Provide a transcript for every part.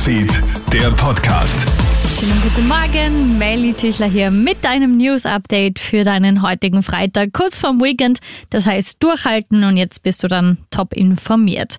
Newsfeed, der Podcast. Schönen guten Morgen, Melly Tüchler hier mit deinem News-Update für deinen heutigen Freitag, kurz vorm Weekend. Das heißt, durchhalten und jetzt bist du dann top informiert.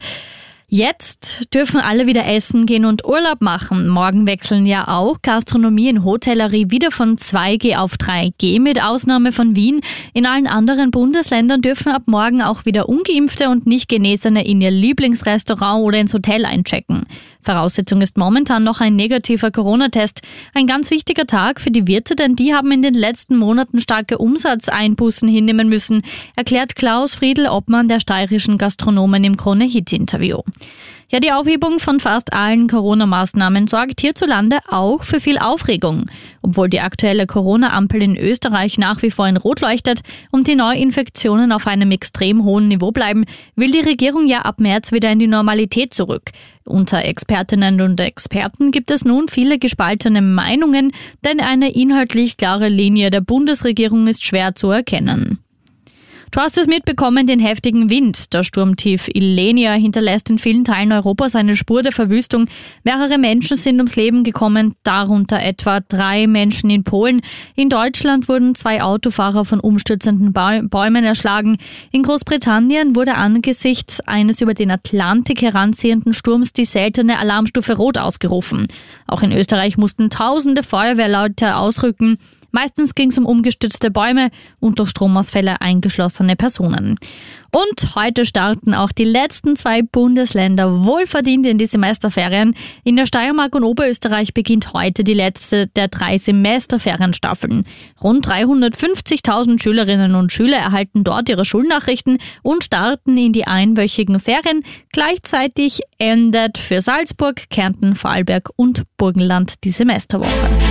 Jetzt dürfen alle wieder essen gehen und Urlaub machen. Morgen wechseln ja auch Gastronomie und Hotellerie wieder von 2G auf 3G mit Ausnahme von Wien. In allen anderen Bundesländern dürfen ab morgen auch wieder ungeimpfte und nicht Genesene in ihr Lieblingsrestaurant oder ins Hotel einchecken. Voraussetzung ist momentan noch ein negativer Corona-Test. Ein ganz wichtiger Tag für die Wirte, denn die haben in den letzten Monaten starke Umsatzeinbußen hinnehmen müssen, erklärt Klaus Friedl Obmann der steirischen Gastronomen im Krone-Hit-Interview. Ja, die Aufhebung von fast allen Corona-Maßnahmen sorgt hierzulande auch für viel Aufregung. Obwohl die aktuelle Corona-Ampel in Österreich nach wie vor in Rot leuchtet und die Neuinfektionen auf einem extrem hohen Niveau bleiben, will die Regierung ja ab März wieder in die Normalität zurück. Unter Expertinnen und Experten gibt es nun viele gespaltene Meinungen, denn eine inhaltlich klare Linie der Bundesregierung ist schwer zu erkennen. Du hast es mitbekommen, den heftigen Wind. Der Sturmtief Ilenia hinterlässt in vielen Teilen Europas eine Spur der Verwüstung. Mehrere Menschen sind ums Leben gekommen, darunter etwa drei Menschen in Polen. In Deutschland wurden zwei Autofahrer von umstürzenden Bäumen erschlagen. In Großbritannien wurde angesichts eines über den Atlantik heranziehenden Sturms die seltene Alarmstufe Rot ausgerufen. Auch in Österreich mussten tausende Feuerwehrleute ausrücken. Meistens ging es um umgestützte Bäume und durch Stromausfälle eingeschlossene Personen. Und heute starten auch die letzten zwei Bundesländer wohlverdient in die Semesterferien. In der Steiermark und Oberösterreich beginnt heute die letzte der drei Semesterferienstaffeln. Rund 350.000 Schülerinnen und Schüler erhalten dort ihre Schulnachrichten und starten in die einwöchigen Ferien. Gleichzeitig endet für Salzburg, Kärnten, Vorarlberg und Burgenland die Semesterwoche.